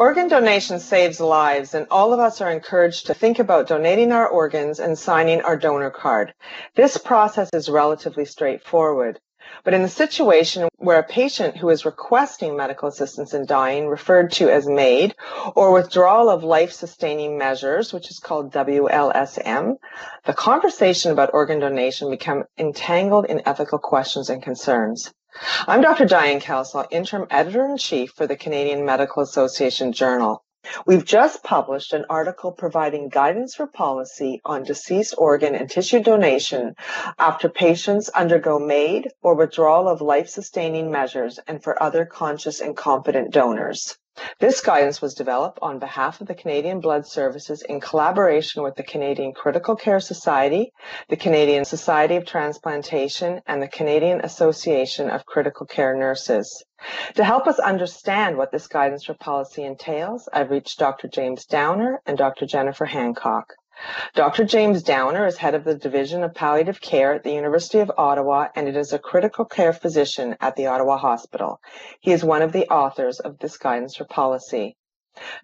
Organ donation saves lives, and all of us are encouraged to think about donating our organs and signing our donor card. This process is relatively straightforward. But in the situation where a patient who is requesting medical assistance in dying, referred to as MAID, or withdrawal of life-sustaining measures, which is called WLSM, the conversation about organ donation become entangled in ethical questions and concerns. I'm Dr. Diane Kelsall, Interim Editor-in-Chief for the Canadian Medical Association Journal. We've just published an article providing guidance for policy on deceased organ and tissue donation after patients undergo MAID or withdrawal of life-sustaining measures and for other conscious and competent donors. This guidance was developed on behalf of the Canadian Blood Services in collaboration with the Canadian Critical Care Society, the Canadian Society of Transplantation, and the Canadian Association of Critical Care Nurses. To help us understand what this guidance for policy entails, I've reached Dr. James Downar and Dr. Jennifer Hancock. Dr. James Downar is head of the Division of Palliative Care at the University of Ottawa and it is a critical care physician at the Ottawa Hospital. He is one of the authors of this guidance for policy.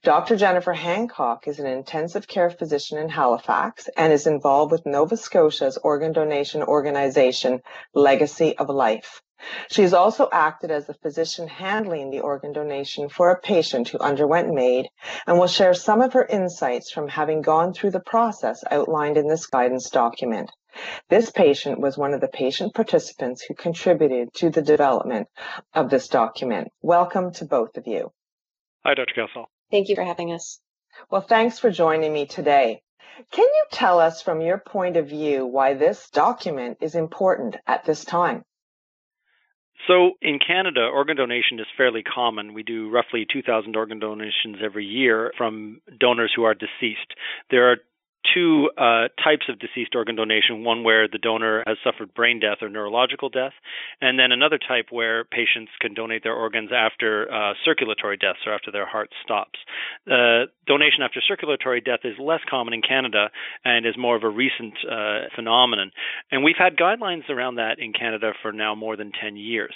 Dr. Jennifer Hancock is an intensive care physician in Halifax and is involved with Nova Scotia's organ donation organization, Legacy of Life. She has also acted as the physician handling the organ donation for a patient who underwent MAID and will share some of her insights from having gone through the process outlined in this guidance document. This patient was one of the patient participants who contributed to the development of this document. Welcome to both of you. Hi, Dr. Kelsall. Thank you for having us. Well, thanks for joining me today. Can you tell us from your point of view why this document is important at this time? So in Canada, organ donation is fairly common. We do roughly 2,000 organ donations every year from donors who are deceased. There are two uh, types of deceased organ donation one where the donor has suffered brain death or neurological death, and then another type where patients can donate their organs after uh, circulatory deaths or after their heart stops. Uh, donation after circulatory death is less common in Canada and is more of a recent uh, phenomenon. And we've had guidelines around that in Canada for now more than 10 years.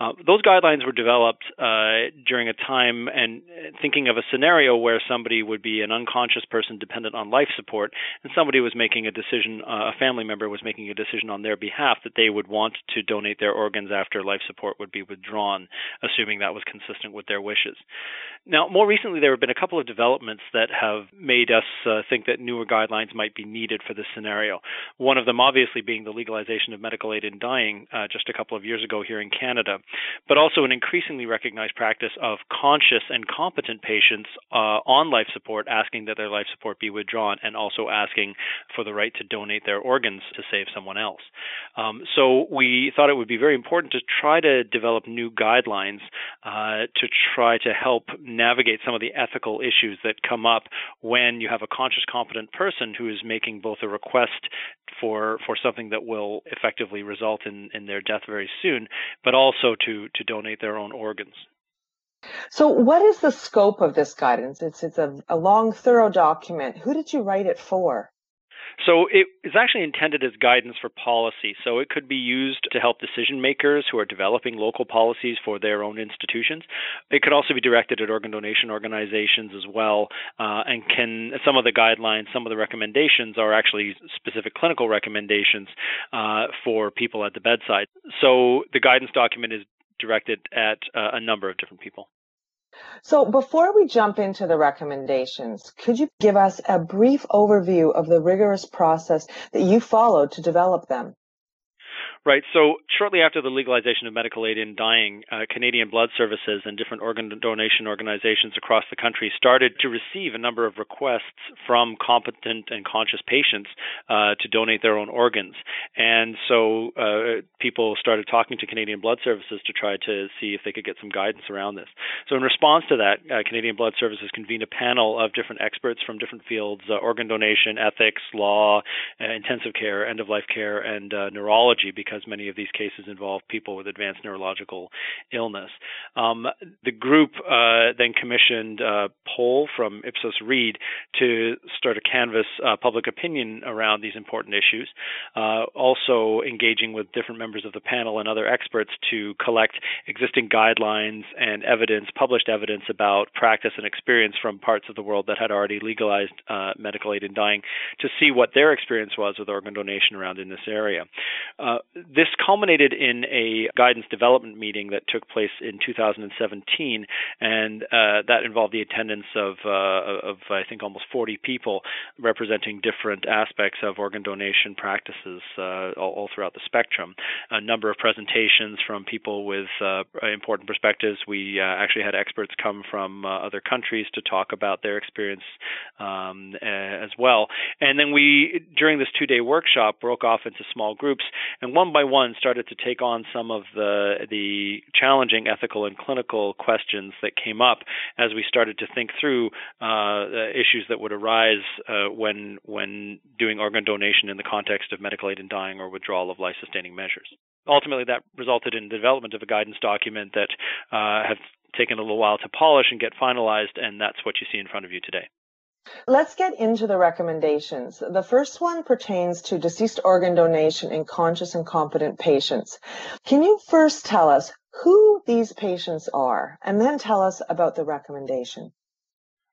Uh, those guidelines were developed uh, during a time and thinking of a scenario where somebody would be an unconscious person dependent on life support and somebody was making a decision, uh, a family member was making a decision on their behalf that they would want to donate their organs after life support would be withdrawn, assuming that was consistent with their wishes. Now, more recently, there have been a couple of developments that have made us uh, think that newer guidelines might be needed for this scenario. One of them, obviously, being the legalization of medical aid in dying uh, just a couple of years ago here in Canada, but also an increasingly recognized practice of conscious and competent patients uh, on life support asking that their life support be withdrawn and also also asking for the right to donate their organs to save someone else. Um, so we thought it would be very important to try to develop new guidelines uh, to try to help navigate some of the ethical issues that come up when you have a conscious, competent person who is making both a request for for something that will effectively result in, in their death very soon, but also to to donate their own organs. So, what is the scope of this guidance? It's it's a, a long, thorough document. Who did you write it for? So it is actually intended as guidance for policy. So it could be used to help decision makers who are developing local policies for their own institutions. It could also be directed at organ donation organizations as well. Uh, and can some of the guidelines, some of the recommendations are actually specific clinical recommendations uh, for people at the bedside. So the guidance document is directed at uh, a number of different people. So before we jump into the recommendations, could you give us a brief overview of the rigorous process that you followed to develop them? Right. So shortly after the legalization of medical aid in dying, uh, Canadian Blood Services and different organ donation organizations across the country started to receive a number of requests from competent and conscious patients uh, to donate their own organs. And so uh, people started talking to Canadian Blood Services to try to see if they could get some guidance around this. So in response to that, uh, Canadian Blood Services convened a panel of different experts from different fields: uh, organ donation, ethics, law, uh, intensive care, end of life care, and neurology. Because because many of these cases involve people with advanced neurological illness. Um, the group uh, then commissioned a poll from Ipsos Reid to start a canvass uh, public opinion around these important issues, uh, also engaging with different members of the panel and other experts to collect existing guidelines and evidence, published evidence about practice and experience from parts of the world that had already legalized uh, medical aid in dying to see what their experience was with organ donation around in this area. Uh, this culminated in a guidance development meeting that took place in 2017, and uh, that involved the attendance of, uh, of I think almost 40 people representing different aspects of organ donation practices uh, all, all, throughout the spectrum. A number of presentations from people with uh, important perspectives. We actually had experts come from other countries to talk about their experience um, as well. And then we, during this two day workshop, broke off into small groups and one by one started to take on some of the, the challenging ethical and clinical questions that came up as we started to think through uh, issues that would arise uh, when, when doing organ donation in the context of medical aid in dying or withdrawal of life sustaining measures ultimately that resulted in the development of a guidance document that uh, have taken a little while to polish and get finalized, and that's what you see in front of you today. Let's get into the recommendations. The first one pertains to deceased organ donation in conscious and competent patients. Can you first tell us who these patients are and then tell us about the recommendation?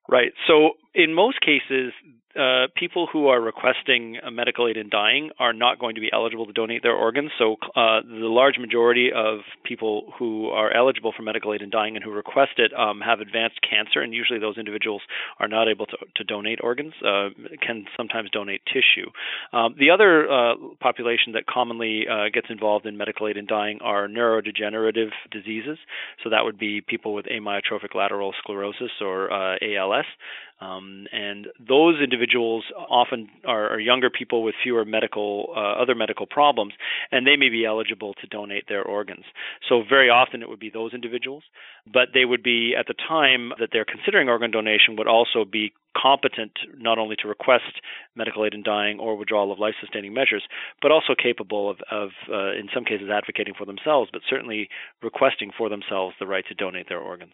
Right. So, in most cases, uh, people who are requesting medical aid in dying are not going to be eligible to donate their organs. So, uh, the large majority of people who are eligible for medical aid in dying and who request it um, have advanced cancer, and usually those individuals are not able to, to donate organs, uh, can sometimes donate tissue. Um, the other uh, population that commonly uh, gets involved in medical aid in dying are neurodegenerative diseases. So, that would be people with amyotrophic lateral sclerosis or ALS. Um, and those individuals often are, are, younger people with fewer medical uh, other medical problems, and they may be eligible to donate their organs. So very often it would be those individuals, but they would be at the time that they're considering organ donation would also be competent not only to request medical aid in dying or withdrawal of life sustaining measures, but also capable of, of uh, in some cases advocating for themselves, but certainly requesting for themselves the right to donate their organs.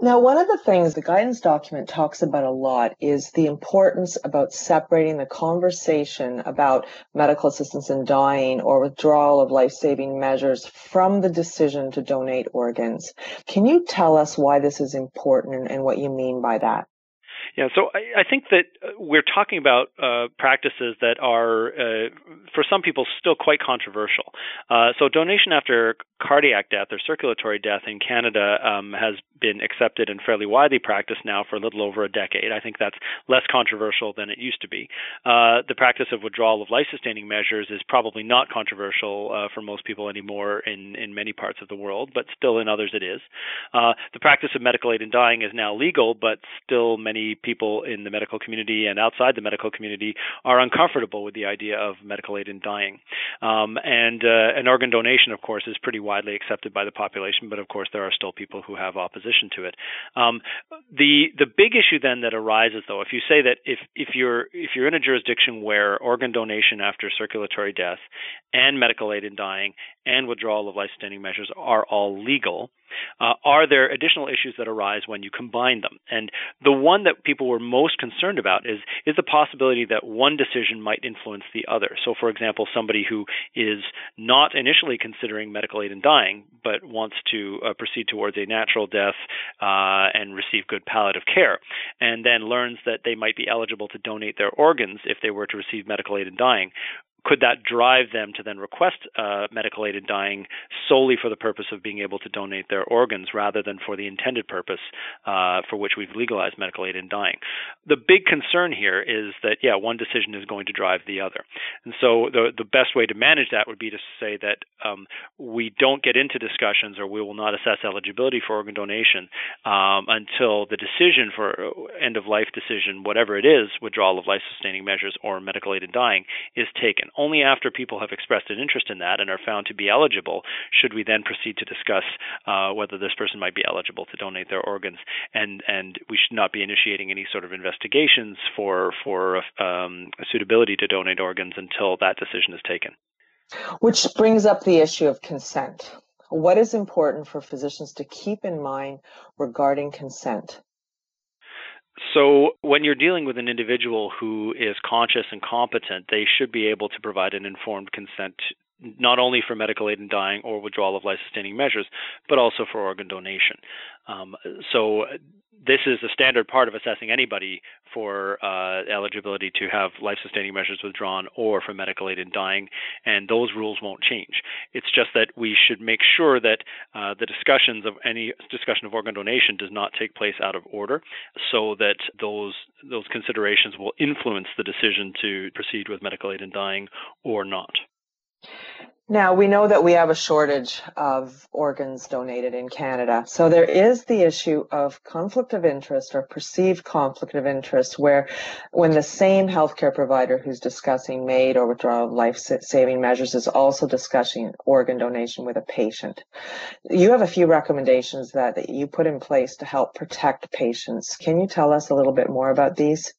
Now, one of the things the guidance document talks about a lot is the importance about separating the conversation about medical assistance in dying or withdrawal of life-saving measures from the decision to donate organs. Can you tell us why this is important and what you mean by that? Yeah, so I, I think that uh, we're talking about uh, practices that are, uh, for some people, still quite controversial. Uh, so, donation after cardiac death or circulatory death in Canada um, has been accepted and fairly widely practiced now for a little over a decade. I think that's less controversial than it used to be. Uh, the practice of withdrawal of life sustaining measures is probably not controversial uh, for most people anymore in, in many parts of the world, but still in others it is. The practice of medical aid in dying is now legal, but still many people in the medical community and outside the medical community are uncomfortable with the idea of medical aid in dying. Um, and uh, an organ donation, of course, is pretty widely accepted by the population, but of course there are still people who have opposition opposition to it. Um, the the big issue then that arises though, if you say that if if you're if you're in a jurisdiction where organ donation after circulatory death and medical aid in dying and withdrawal of life-sustaining measures are all legal, uh, are there additional issues that arise when you combine them? And the one that people were most concerned about is is the possibility that one decision might influence the other. So, for example, somebody who is not initially considering medical aid in dying but wants to uh, proceed towards a natural death uh, and receive good palliative care, and then learns that they might be eligible to donate their organs if they were to receive medical aid in dying, could that drive them to then request uh, medical aid in dying solely for the purpose of being able to donate their organs rather than for the intended purpose uh, for which we've legalized medical aid in dying? The big concern here is that, yeah, one decision is going to drive the other. And so the, the best way to manage that would be to say that um, we don't get into discussions or we will not assess eligibility for organ donation um, until the decision for end of life decision, whatever it is, withdrawal of life sustaining measures or medical aid in dying, is taken only after people have expressed an interest in that and are found to be eligible should we then proceed to discuss uh, whether this person might be eligible to donate their organs. And and we should not be initiating any sort of investigations for for um, suitability to donate organs until that decision is taken. Which brings up the issue of consent. What is important for physicians to keep in mind regarding consent? So, when you're dealing with an individual who is conscious and competent, they should be able to provide an informed consent not only for medical aid in dying or withdrawal of life sustaining measures, but also for organ donation. Um, so this is a standard part of assessing anybody for uh, eligibility to have life sustaining measures withdrawn or for medical aid in dying, and those rules won't change. It's just that we should make sure that uh, the discussions of any discussion of organ donation does not take place out of order, so that those those considerations will influence the decision to proceed with medical aid in dying or not. Now, we know that we have a shortage of organs donated in Canada. So there is the issue of conflict of interest or perceived conflict of interest where when the same healthcare provider who's discussing MAID or withdrawal of life-saving measures is also discussing organ donation with a patient. You have a few recommendations that, that you put in place to help protect patients. Can you tell us a little bit more about these?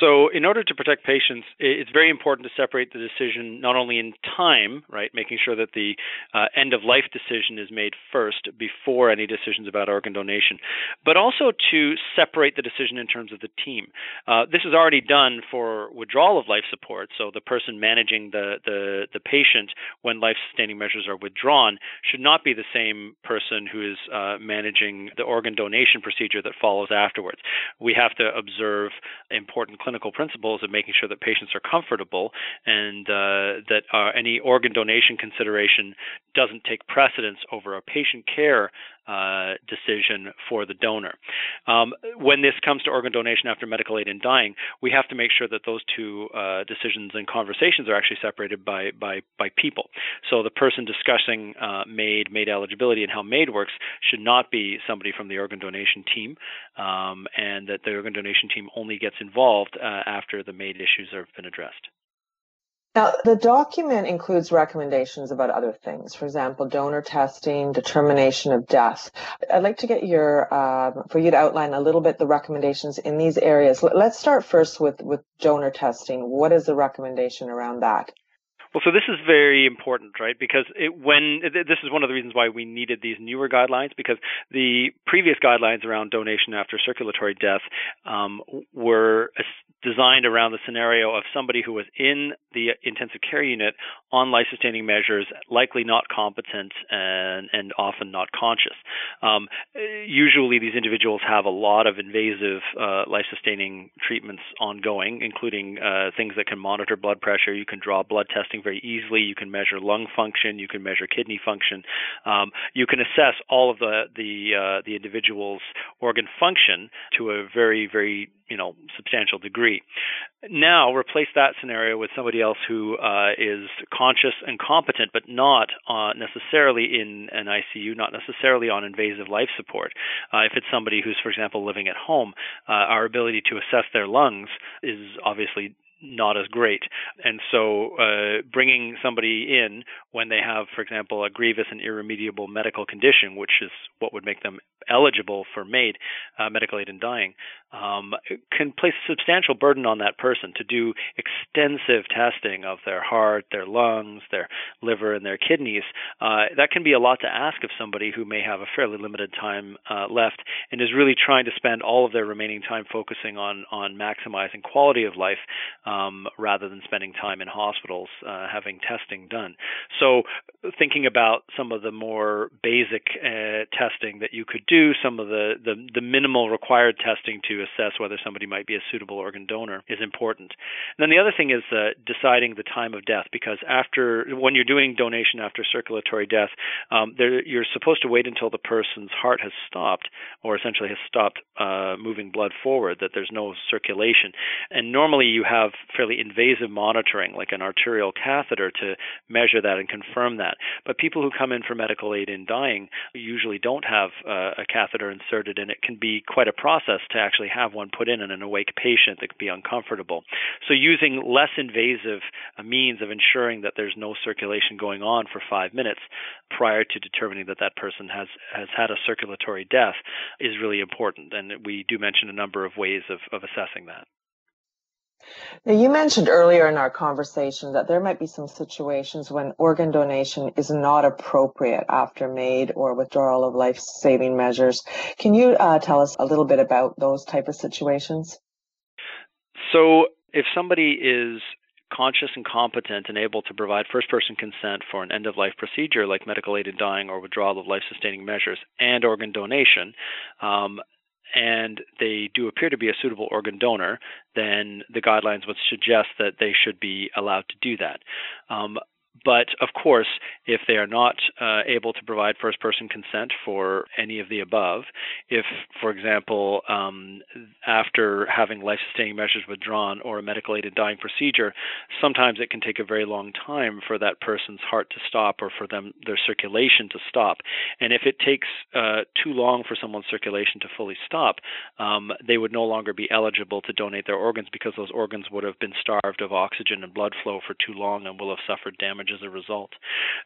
So, in order to protect patients, it's very important to separate the decision not only in time, right, making sure that the uh, end of life decision is made first before any decisions about organ donation, but also to separate the decision in terms of the team. Uh, this is already done for withdrawal of life support, so the person managing the, the, the patient when life sustaining measures are withdrawn should not be the same person who is uh, managing the organ donation procedure that follows afterwards. We have to observe important important clinical principles of making sure that patients are comfortable and uh, that uh, any organ donation consideration doesn't take precedence over a patient care uh, decision for the donor. Um, when this comes to organ donation after medical aid in dying, we have to make sure that those two uh, decisions and conversations are actually separated by by by people. So the person discussing uh, MAID, MAID eligibility, and how MAID works should not be somebody from the organ donation team, um, and that the organ donation team only gets involved uh, after the MAID issues have been addressed. Now, the document includes recommendations about other things, for example, donor testing, determination of death. I'd like to get your, uh, for you to outline a little bit the recommendations in these areas. Let's start first with, with donor testing. What is the recommendation around that? Well, so this is very important, right? Because it, when this is one of the reasons why we needed these newer guidelines, because the previous guidelines around donation after circulatory death um, were designed around the scenario of somebody who was in the intensive care unit on life sustaining measures, likely not competent and, and often not conscious. Um, usually, these individuals have a lot of invasive uh, life sustaining treatments ongoing, including uh, things that can monitor blood pressure. You can draw blood testing very easily. You can measure lung function. You can measure kidney function. Um, you can assess all of the the uh, the individual's organ function to a very very you know substantial degree. Now replace that scenario with somebody else who uh, is conscious and competent, but not uh, necessarily in an ICU, not necessarily on invasive life support. Uh, if it's somebody who's, for example, living at home, uh, our ability to assess their lungs is obviously not as great. And so, uh, bringing somebody in when they have, for example, a grievous and irremediable medical condition, which is what would make them eligible for MAID, uh, medical aid in dying, um, can place a substantial burden on that person to do extensive testing of their heart, their lungs, their liver, and their kidneys. Uh, that can be a lot to ask of somebody who may have a fairly limited time uh, left and is really trying to spend all of their remaining time focusing on on maximizing quality of life um, rather than spending time in hospitals uh, having testing done. So, thinking about some of the more basic uh, testing that you could do, some of the, the, the minimal required testing to assess whether somebody might be a suitable organ donor is important. And then the other thing is uh, deciding the time of death, because after when you're doing donation after circulatory death, um, there, you're supposed to wait until the person's heart has stopped, or essentially has stopped uh, moving blood forward, that there's no circulation. And normally you have fairly invasive monitoring, like an arterial catheter, to measure that and confirm that. But people who come in for medical aid in dying usually don't have uh, a catheter inserted, and it can be quite a process to actually have one put in in an awake patient that could be uncomfortable. So, using less invasive uh, means of ensuring that there's no circulation going on for five minutes prior to determining that that person has, has had a circulatory death is really important. And we do mention a number of ways of, of assessing that. Now, you mentioned earlier in our conversation that there might be some situations when organ donation is not appropriate after MAID or withdrawal of life-saving measures. Can you uh, tell us a little bit about those type of situations? So, if somebody is conscious and competent and able to provide first person consent for an end of life procedure like medical aid in dying or withdrawal of life sustaining measures and organ donation, um, and they do appear to be a suitable organ donor, then the guidelines would suggest that they should be allowed to do that. Um, but of course, if they are not uh, able to provide first person consent for any of the above, if, for example, um, after having life sustaining measures withdrawn or a medical aid in dying procedure, sometimes it can take a very long time for that person's heart to stop or for them their circulation to stop. And if it takes uh, too long for someone's circulation to fully stop, um, they would no longer be eligible to donate their organs because those organs would have been starved of oxygen and blood flow for too long and will have suffered damage as a result.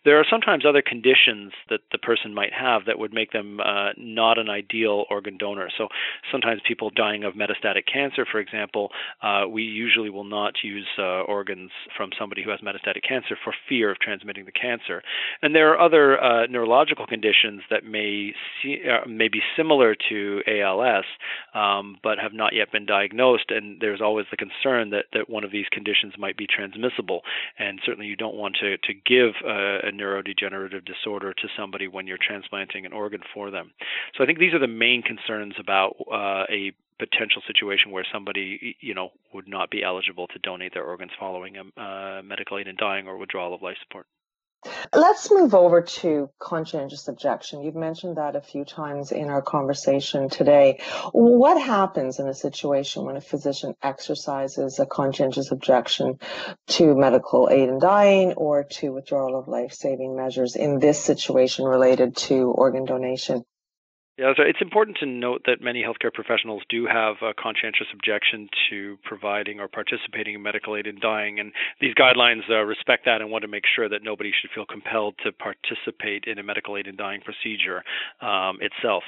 There are sometimes other conditions that the person might have that would make them uh, not an ideal organ donor. So sometimes people dying of metastatic cancer, for example, uh, we usually will not use uh, organs from somebody who has metastatic cancer for fear of transmitting the cancer. And there are other uh, neurological conditions that may see, uh, may be similar to ALS, um, but have not yet been diagnosed. And there's always the concern that that one of these conditions might be transmissible. And certainly you don't want to to give a, a neurodegenerative disorder to somebody when you're transplanting an organ for them. So I think these are the main concerns about uh, a potential situation where somebody you know would not be eligible to donate their organs following a uh, medical aid in dying or withdrawal of life support. Let's move over to conscientious objection. You've mentioned that a few times in our conversation today. What happens in a situation when a physician exercises a conscientious objection to medical aid in dying or to withdrawal of life saving measures in this situation related to organ donation? Yeah, so it's important to note that many healthcare professionals do have a conscientious objection to providing or participating in medical aid in dying, and these guidelines uh, respect that and want to make sure that nobody should feel compelled to participate in a medical aid in dying procedure um, itself.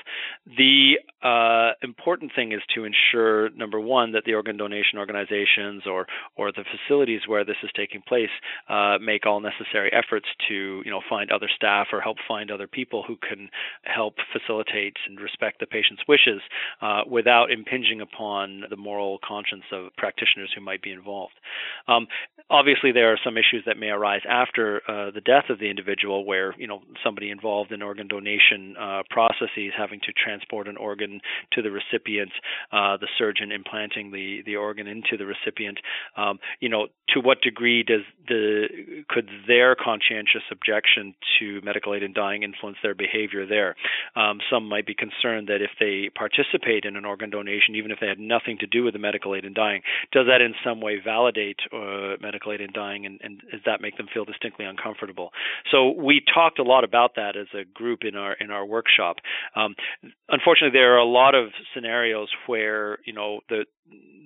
The uh, important thing is to ensure, number one, that the organ donation organizations or or the facilities where this is taking place uh, make all necessary efforts to, you know, find other staff or help find other people who can help facilitate and respect the patient's wishes uh, without impinging upon the moral conscience of practitioners who might be involved. Um, obviously, there are some issues that may arise after uh, the death of the individual, where you know somebody involved in organ donation uh, processes having to transport an organ to the recipient, uh, the surgeon implanting the the organ into the recipient. Um, you know, to what degree does the could their conscientious objection to medical aid in dying influence their behavior there? Um, some might be concerned that if they participate in an organ donation, even if they had nothing to do with the medical aid in dying, does that in some way validate uh, medical aid in dying, and, and does that make them feel distinctly uncomfortable? So we talked a lot about that as a group in our in our workshop. Um, unfortunately, there are a lot of scenarios where you know the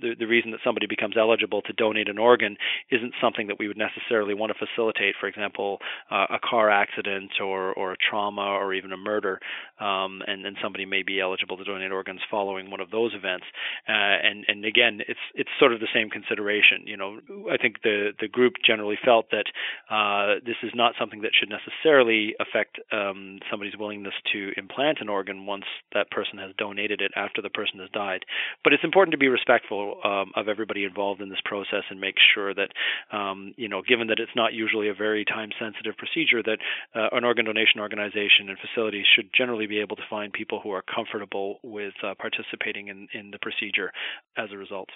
the, the reason that somebody becomes eligible to donate an organ isn't something that we would necessarily want to facilitate. For example, uh, a car accident or, or a trauma or even a murder, um, and then somebody may be eligible to donate organs following one of those events. Uh, and and again, it's it's sort of the same consideration. You know, I think the the group generally felt that uh, this is not something that should necessarily affect um, somebody's willingness to implant an organ once that person has donated it after the person has died. But it's important to be respectful um, of everybody involved in this process and make sure that, um, you know, given that it's not usually a very time sensitive procedure, that uh, an organ donation organization and facilities should generally be able to find people who are comfortable with uh, participating in, in the procedure as a result.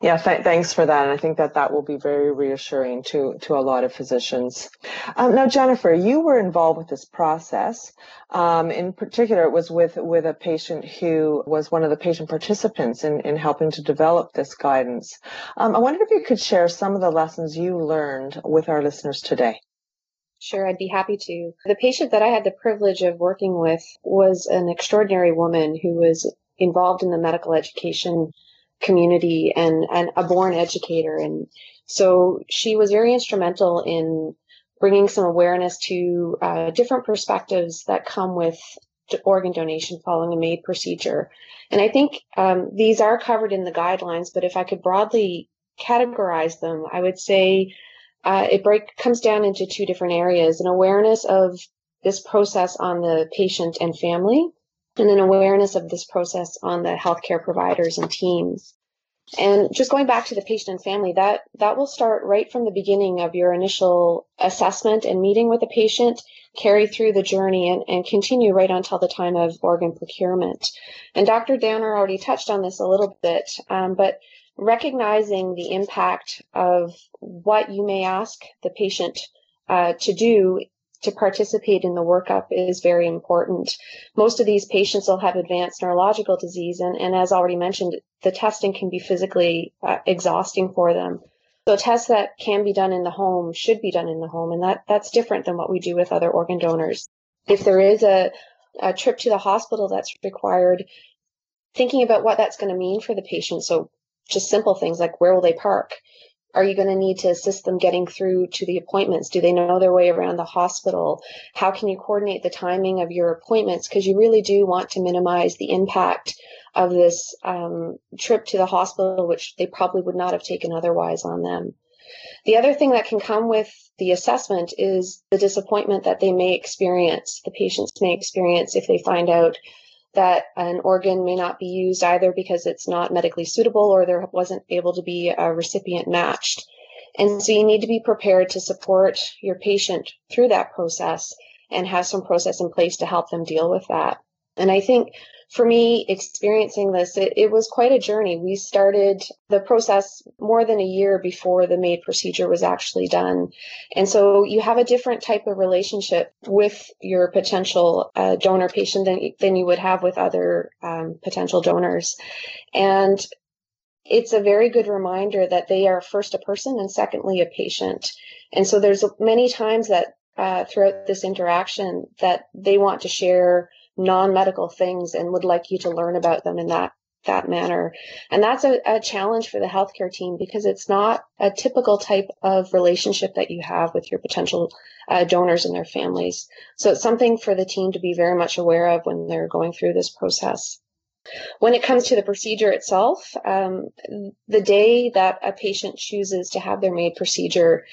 Yeah, th- thanks for that. And I think that that will be very reassuring to, to a lot of physicians. Um, now, Jennifer, you were involved with this process. Um, in particular, it was with, with a patient who was one of the patient participants in, in helping to develop this guidance. Um, I wonder if you could share some of the lessons you learned with our listeners today. Sure, I'd be happy to. The patient that I had the privilege of working with was an extraordinary woman who was involved in the medical education community and, and a born educator. And so she was very instrumental in bringing some awareness to uh, different perspectives that come with organ donation following a MAID procedure. And I think um, these are covered in the guidelines, but if I could broadly categorize them, I would say uh, it break comes down into two different areas: an awareness of this process on the patient and family, and an awareness of this process on the healthcare providers and teams. And just going back to the patient and family, that that will start right from the beginning of your initial assessment and meeting with the patient, carry through the journey and, and continue right until the time of organ procurement. And Dr. Downar already touched on this a little bit, um, but recognizing the impact of what you may ask the patient uh, to do to participate in the workup is very important. Most of these patients will have advanced neurological disease, and, and as already mentioned, the testing can be physically uh, exhausting for them. So tests that can be done in the home should be done in the home, and that, that's different than what we do with other organ donors. If there is a, a trip to the hospital that's required, thinking about what that's going to mean for the patient. So just simple things like where will they park? Are you going to need to assist them getting through to the appointments? Do they know their way around the hospital? How can you coordinate the timing of your appointments? Because you really do want to minimize the impact of this um, trip to the hospital, which they probably would not have taken otherwise on them. The other thing that can come with the assessment is the disappointment that they may experience, the patients may experience if they find out that an organ may not be used either because it's not medically suitable or there wasn't able to be a recipient matched. And so you need to be prepared to support your patient through that process and have some process in place to help them deal with that. And I think for me, experiencing this, it, it, was quite a journey. We started the process more than a year before the MAID procedure was actually done. And so you have a different type of relationship with your potential uh, donor patient than, than you would have with other um, potential donors. And it's a very good reminder that they are first a person and secondly a patient. And so there's many times that uh, throughout this interaction that they want to share non-medical things and would like you to learn about them in that that manner. And that's a, a, challenge for the healthcare team because it's not a typical type of relationship that you have with your potential uh, donors and their families. So it's something for the team to be very much aware of when they're going through this process. When it comes to the procedure itself, um, the day that a patient chooses to have their MAID procedure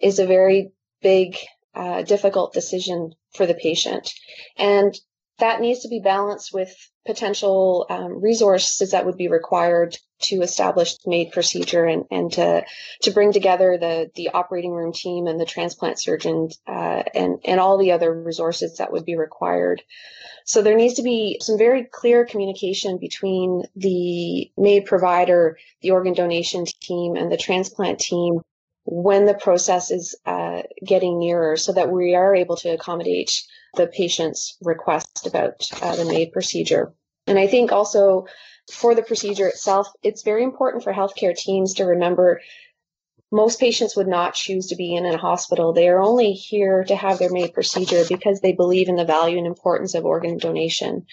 is a very big, uh, difficult decision for the patient. And that needs to be balanced with potential um, resources that would be required to establish the MAID procedure and, and to, to bring together the, the operating room team and the transplant surgeon uh, and, and all the other resources that would be required. So there needs to be some very clear communication between the MAID provider, the organ donation team, and the transplant team when the process is uh, getting nearer so that we are able to accommodate the patient's request about uh, the MAID procedure. And I think also for the procedure itself, it's very important for healthcare teams to remember most patients would not choose to be in a hospital. They are only here to have their MAID procedure because they believe in the value and importance of organ donation.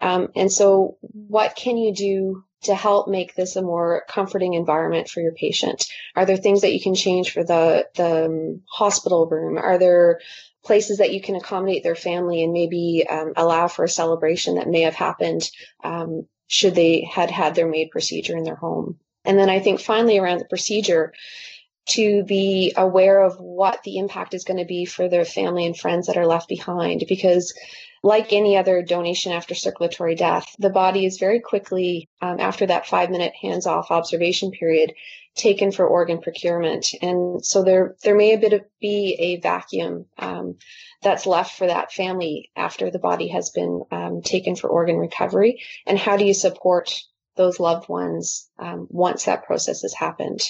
Um, and so, what can you do to help make this a more comforting environment for your patient? Are there things that you can change for the, the um, hospital room? Are there places that you can accommodate their family and maybe um, allow for a celebration that may have happened um, should they had had their MAID procedure in their home? And then I think finally around the procedure, to be aware of what the impact is going to be for their family and friends that are left behind because like any other donation after circulatory death, the body is very quickly, um, after that five minute hands off observation period, taken for organ procurement. And so there, there may a bit of be a vacuum um, that's left for that family after the body has been um, taken for organ recovery. And how do you support those loved ones um, once that process has happened?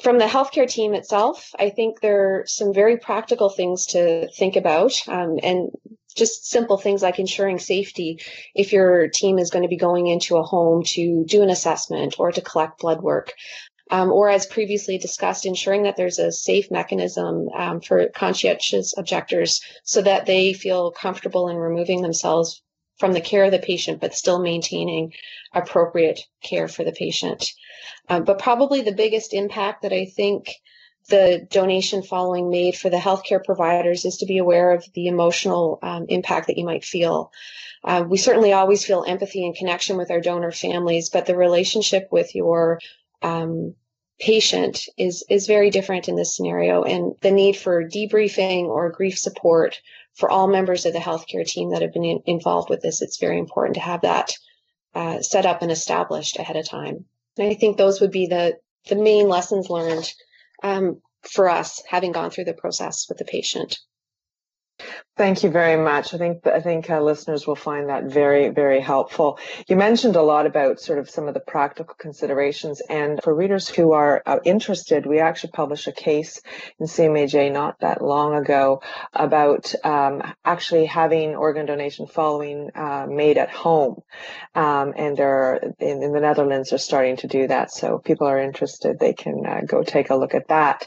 From the healthcare team itself, I think there are some very practical things to think about. Um, and just simple things like ensuring safety if your team is going to be going into a home to do an assessment or to collect blood work. Um, or as previously discussed, ensuring that there's a safe mechanism um, for conscientious objectors so that they feel comfortable in removing themselves from the care of the patient, but still maintaining appropriate care for the patient. Um, but probably the biggest impact that I think the donation following MAID for the healthcare providers is to be aware of the emotional um, impact that you might feel. Uh, we certainly always feel empathy and connection with our donor families, but the relationship with your um, patient is is very different in this scenario and the need for debriefing or grief support for all members of the healthcare team that have been in, involved with this it's very important to have that uh, set up and established ahead of time. And i think those would be the the main lessons learned um, for us having gone through the process with the patient Thank you very much. I think I think uh, listeners will find that very very helpful. You mentioned a lot about sort of some of the practical considerations, and for readers who are uh, interested, we actually published a case in CMAJ not that long ago about um, actually having organ donation following uh, MAID at home, um, and there in, in, the Netherlands are starting to do that. So if people are interested, they can uh, go take a look at that.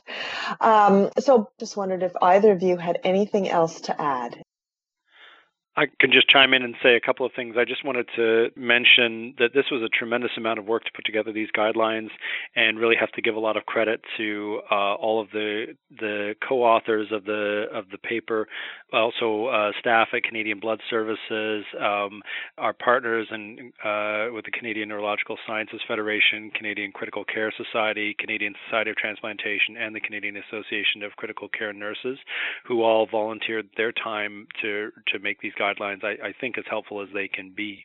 Um, so just wondered if either of you had anything else to add. I can just chime in and say a couple of things. I just wanted to mention that this was a tremendous amount of work to put together these guidelines, and really have to give a lot of credit to uh, all of the the co-authors of the of the paper, also uh, staff at Canadian Blood Services, um, our partners and uh, with the Canadian Neurological Sciences Federation, Canadian Critical Care Society, Canadian Society of Transplantation, and the Canadian Association of Critical Care Nurses, who all volunteered their time to to make these guidelines, I, I think, as helpful as they can be.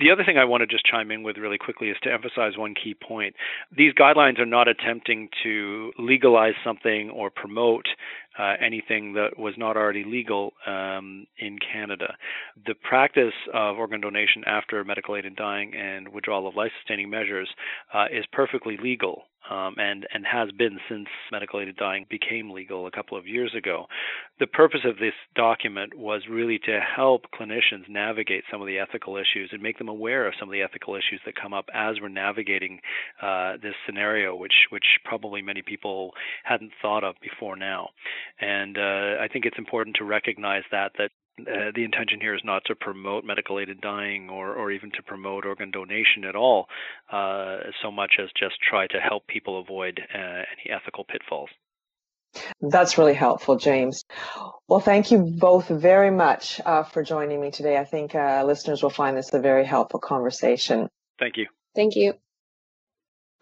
The other thing I want to just chime in with really quickly is to emphasize one key point. These guidelines are not attempting to legalize something or promote uh, anything that was not already legal um, in Canada. The practice of organ donation after medical aid in dying and withdrawal of life sustaining measures uh, is perfectly legal um, and and has been since medical aided dying became legal a couple of years ago. The purpose of this document was really to help clinicians navigate some of the ethical issues and make them aware of some of the ethical issues that come up as we're navigating uh, this scenario, which which probably many people hadn't thought of before now. And uh, I think it's important to recognize that that uh, the intention here is not to promote medical aided dying or, or even to promote organ donation at all, uh, so much as just try to help people avoid uh, any ethical pitfalls. That's really helpful, James. Well, thank you both very much uh, for joining me today. I think uh, listeners will find this a very helpful conversation. Thank you. Thank you.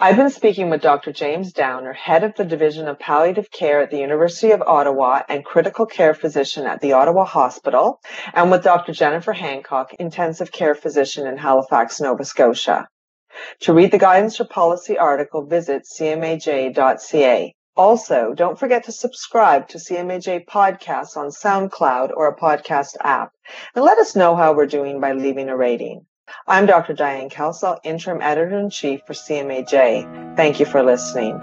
I've been speaking with Dr. James Downar, head of the Division of Palliative Care at the University of Ottawa and critical care physician at the Ottawa Hospital, and with Dr. Jennifer Hancock, intensive care physician in Halifax, Nova Scotia. To read the guidance or policy article, visit cmaj.ca. Also, don't forget to subscribe to CMAJ podcasts on SoundCloud or a podcast app, and let us know how we're doing by leaving a rating. I'm Dr. Diane Kelsall, Interim Editor in Chief for CMAJ. Thank you for listening.